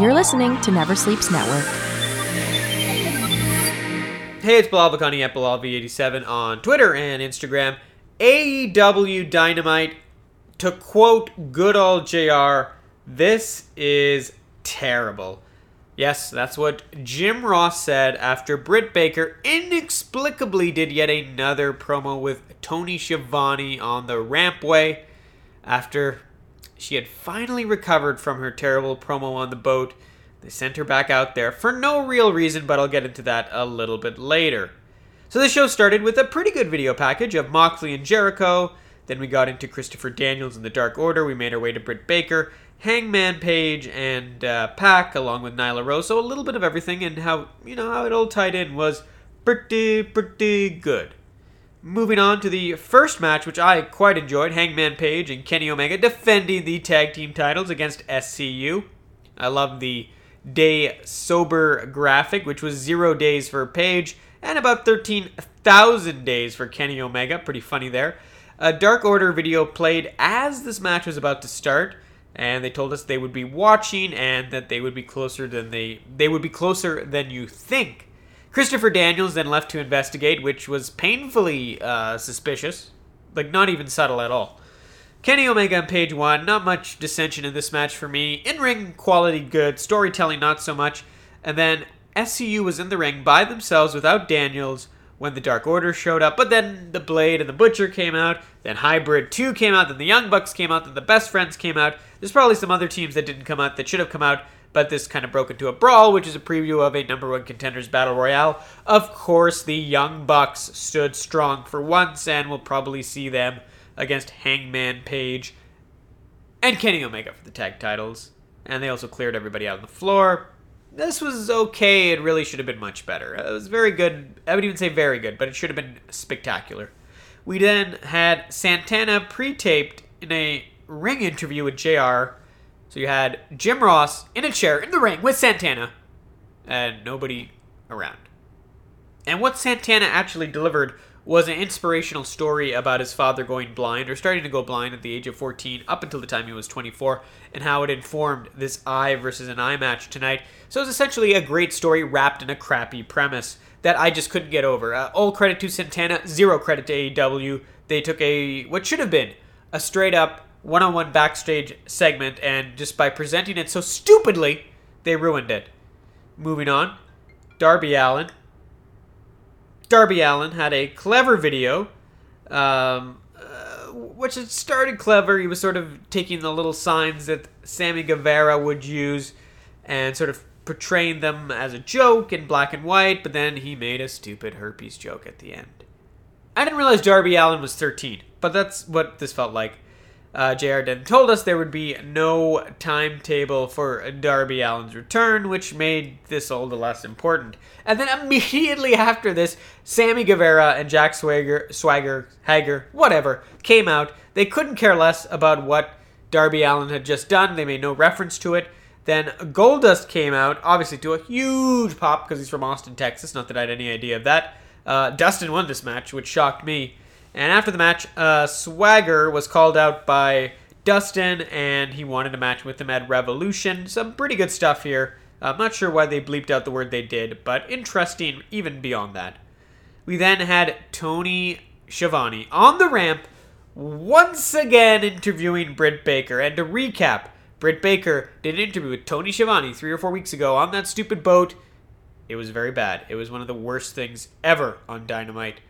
You're listening to Never Sleeps Network. Hey, it's Bilal Bakani at BilalV87 on Twitter and Instagram. AEW Dynamite, to quote good old JR, this is terrible. Yes, that's what Jim Ross said after Britt Baker inexplicably did yet another promo with Tony Schiavone on the rampway after she had finally recovered from her terrible promo on the boat. They sent her back out there for no real reason, but I'll get into that a little bit later. So the show started with a pretty good video package of Moxley and Jericho. Then we got into Christopher Daniels and the Dark Order. We made our way to Britt Baker, Hangman Page, and uh, Pac, along with Nyla Rose. So a little bit of everything, and how you know how it all tied in was pretty pretty good. Moving on to the first match, which I quite enjoyed Hangman Page and Kenny Omega defending the tag team titles against SCU. I love the day sober graphic, which was zero days for Page and about 13,000 days for Kenny Omega. Pretty funny there. A Dark Order video played as this match was about to start, and they told us they would be watching and that they would be closer than they they would be closer than you think. Christopher Daniels then left to investigate, which was painfully uh, suspicious, like not even subtle at all. Kenny Omega and Page one, Not much dissension in this match for me. In ring quality good, storytelling not so much. And then SCU was in the ring by themselves without Daniels when the Dark Order showed up. But then the Blade and the Butcher came out. Then Hybrid 2 came out. Then the Young Bucks came out. Then the Best Friends came out. There's probably some other teams that didn't come out that should have come out but this kind of broke into a brawl, which is a preview of a number one contenders battle royale. Of course, the Young Bucks stood strong for once, and we'll probably see them against Hangman Page and Kenny Omega for the tag titles. And they also cleared everybody out on the floor. This was okay. It really should have been much better. It was very good. I would even say very good, but it should have been spectacular. We then had Santana pre taped in a ring interview with JR so you had Jim Ross in a chair in the ring with Santana and nobody around. And what Santana actually delivered was an inspirational story about his father going blind or starting to go blind at the age of 14 up until the time he was 24 and how it informed this eye versus an eye match tonight. So it was essentially a great story wrapped in a crappy premise that I just couldn't get over. Uh, all credit to Santana, zero credit to AEW. They took a what should have been a straight up one on one backstage segment, and just by presenting it so stupidly, they ruined it. Moving on, Darby Allin. Darby Allin had a clever video, um, uh, which had started clever. He was sort of taking the little signs that Sammy Guevara would use and sort of portraying them as a joke in black and white, but then he made a stupid herpes joke at the end. I didn't realize Darby Allin was 13, but that's what this felt like uh, JR then told us there would be no timetable for Darby Allin's return, which made this all the less important. And then immediately after this, Sammy Guevara and Jack Swagger, Swagger, Hager, whatever, came out. They couldn't care less about what Darby Allin had just done. They made no reference to it. Then Goldust came out, obviously to a huge pop because he's from Austin, Texas. Not that I had any idea of that. Uh, Dustin won this match, which shocked me. And after the match, uh, Swagger was called out by Dustin, and he wanted a match with him at Revolution. Some pretty good stuff here. I'm not sure why they bleeped out the word they did, but interesting even beyond that. We then had Tony Schiavone on the ramp, once again interviewing Britt Baker. And to recap, Britt Baker did an interview with Tony Schiavone three or four weeks ago on that stupid boat. It was very bad. It was one of the worst things ever on Dynamite.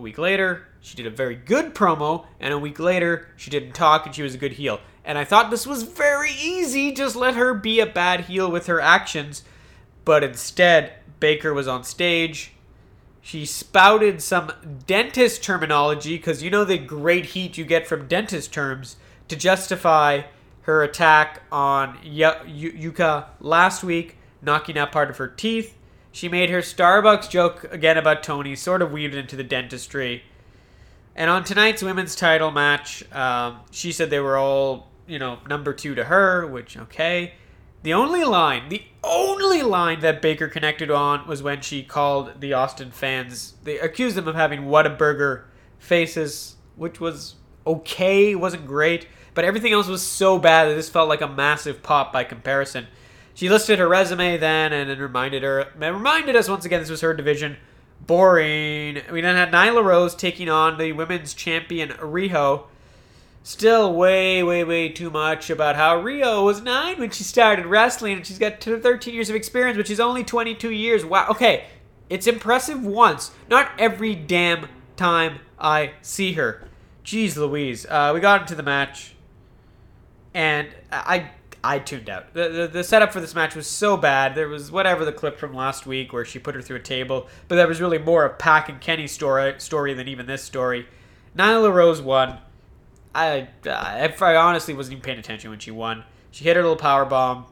A week later, she did a very good promo, and a week later, she didn't talk and she was a good heel. And I thought this was very easy, just let her be a bad heel with her actions. But instead, Baker was on stage. She spouted some dentist terminology, because you know the great heat you get from dentist terms, to justify her attack on y- y- Yuka last week, knocking out part of her teeth. She made her Starbucks joke again about Tony, sort of weaved into the dentistry. And on tonight's women's title match, um, she said they were all, you know, number two to her, which, okay. The only line, the only line that Baker connected on was when she called the Austin fans, they accused them of having Whataburger faces, which was okay, wasn't great. but everything else was so bad that this felt like a massive pop by comparison. She listed her resume then and reminded her reminded us once again this was her division. Boring. We then had Nyla Rose taking on the women's champion Riho. Still way, way, way too much about how Riho was nine when she started wrestling and she's got 13 years of experience, but she's only 22 years. Wow. Okay, it's impressive once, not every damn time I see her. Jeez Louise. Uh, we got into the match, and I I tuned out. The, the, the setup for this match was so bad. There was whatever the clip from last week where she put her through a table, but that was really more of Pac and Kenny story story than even this story. Nyla Rose won. I, I, I honestly wasn't even paying attention when she won. She hit her little power bomb.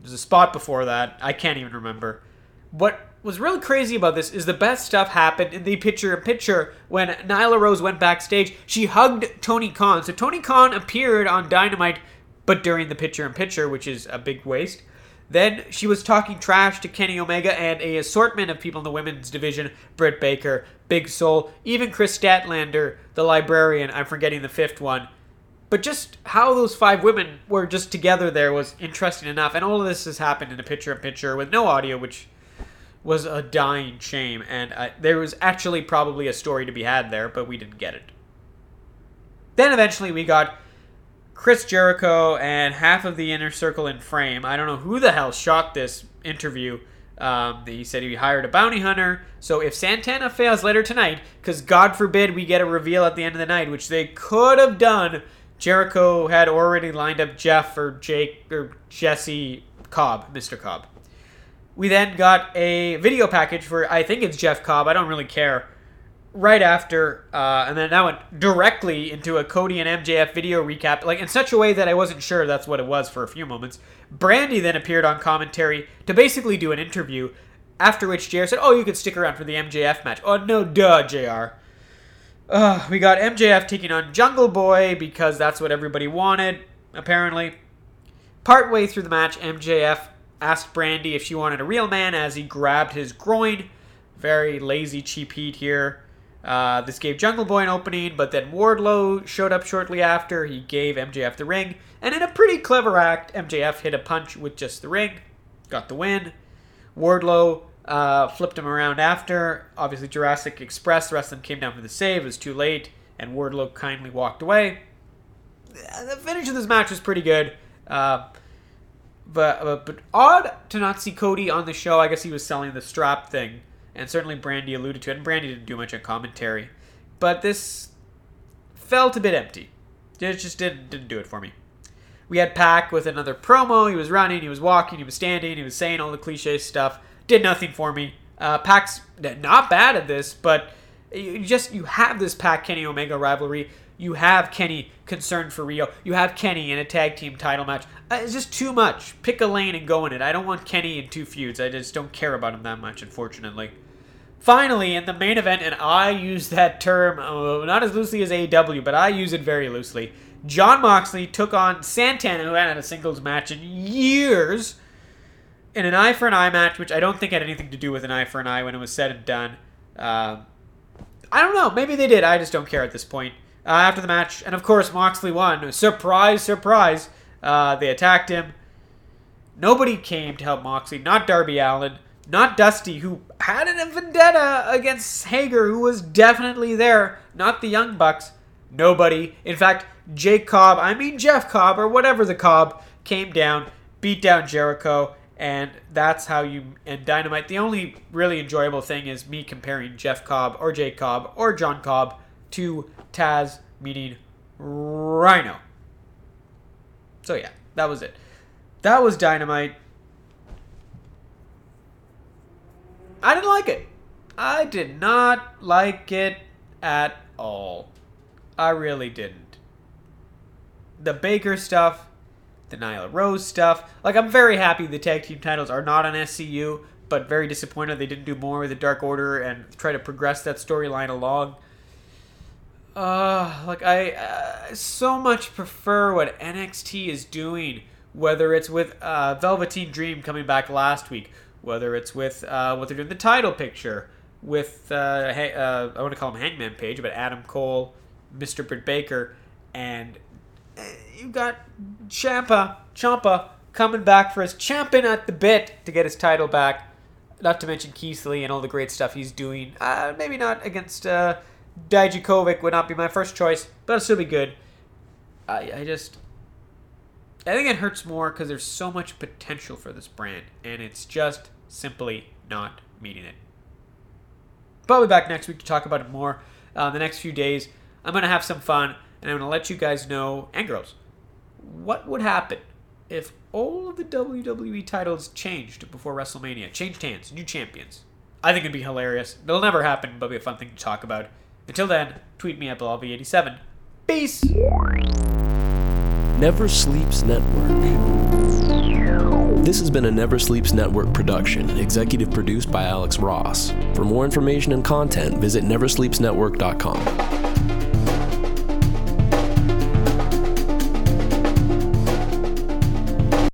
There's a spot before that. I can't even remember. What was really crazy about this is the best stuff happened in the picture in picture when Nyla Rose went backstage. She hugged Tony Khan. So Tony Khan appeared on Dynamite but during the pitcher in pitcher, which is a big waste. Then she was talking trash to Kenny Omega and a assortment of people in the women's division Britt Baker, Big Swole, even Kris Statlander, the librarian. I'm forgetting the fifth one. But just how those five women were just together there was interesting enough. And all of this has happened in a picture in picture with no audio, which was a dying shame. And uh, there was actually probably a story to be had there, but we didn't get it. Then eventually we got Chris Jericho and half of the inner circle in frame. I don't know who the hell shot this interview. Um, he said he hired a bounty hunter. So if Santana fails later tonight, because God forbid we get a reveal at the end of the night, which they could have done, Jericho had already lined up Jeff or Jake or Jesse Cobb, Mr. Cobb. We then got a video package for I think it's Jeff Cobb. I don't really care right after, uh, and then that went directly into a Cody and MJF video recap, like in such a way that I wasn't sure that's what it was for a few moments. Brandi then appeared on commentary to basically do an interview, after which JR said, Oh, you could stick around for the MJF match. Oh, no, duh, JR. Uh, we got MJF taking on Jungle Boy because that's what everybody wanted, apparently. Partway through the match, MJF asked Brandi if she wanted a real man as he grabbed his groin. Very lazy, cheap heat here. Uh, this gave Jungle Boy an opening, but then Wardlow showed up shortly after. He gave MJF the ring, and in a pretty clever act, MJF hit a punch with just the ring, got the win. Wardlow uh, flipped him around after. Obviously, Jurassic Express, the rest of them came down for the save. It was too late, and Wardlow kindly walked away. The finish of this match was pretty good. Uh, but, uh, but odd to not see Cody on the show. I guess he was selling the strap thing and certainly Brandi alluded to it, and Brandi didn't do much on commentary. But this felt a bit empty. It just didn't, didn't do it for me. We had Pac with another promo. He was running, he was walking, he was standing, he was saying all the cliche stuff. Did nothing for me. Uh, Pac's not bad at this, but you just you have this Pac Kenny Omega rivalry. You have Kenny concerned for Riho. You have Kenny in a tag team title match. Uh, it's just too much. Pick a lane and go in it. I don't want Kenny in two feuds. I just don't care about him that much, unfortunately. Finally, in the main event, and I use that term uh, not as loosely as AEW, but I use it very loosely. Jon Moxley took on Santana, who hadn't had a singles match in years, in an eye for an eye match, which I don't think had anything to do with an eye for an eye when it was said and done. Uh, I don't know. Maybe they did. I just don't care at this point. Uh, after the match, and of course, Moxley won. Surprise, surprise. Uh, they attacked him. Nobody came to help Moxley. Not Darby Allin. Not Dusty, who had a vendetta against Hager, who was definitely there. Not the Young Bucks. Nobody. In fact, Jake Cobb, I mean Jeff Cobb, or whatever the Cobb, came down, beat down Jericho, and that's how you and Dynamite. The only really enjoyable thing is me comparing Jeff Cobb or Jake Cobb or John Cobb to Taz, meaning Rhino. So yeah, that was it. That was Dynamite. I didn't like it. I did not like it at all. I really didn't. The Baker stuff, the Nyla Rose stuff. Like, I'm very happy the tag team titles are not on SCU, but very disappointed they didn't do more with the Dark Order and try to progress that storyline along. Uh, like, I uh, so much prefer what NXT is doing, whether it's with uh, Velveteen Dream coming back last week, whether it's with uh, what they're doing the title picture with uh, uh, I want to call him Hangman Page, but Adam Cole, Mr. Britt Baker, and eh, you got Ciampa, Ciampa coming back for his champion at the bit to get his title back. Not to mention Keith Lee and all the great stuff he's doing. Uh, maybe not against uh, Dijakovic would not be my first choice, but it'll still be good. I, I just. I think it hurts more because there's so much potential for this brand, and it's just simply not meeting it. But we'll be back next week to talk about it more. Uh, the next few days, I'm going to have some fun, and I'm going to let you guys know, and girls, what would happen if all of the WWE titles changed before WrestleMania, changed hands, new champions. I think it'd be hilarious. It'll never happen, but it'll be a fun thing to talk about. Until then, tweet me at BilalV87. Peace! Never Sleeps Network. This has been a Never Sleeps Network production, executive produced by Alex Ross. For more information and content, visit neversleepsnetwork.com.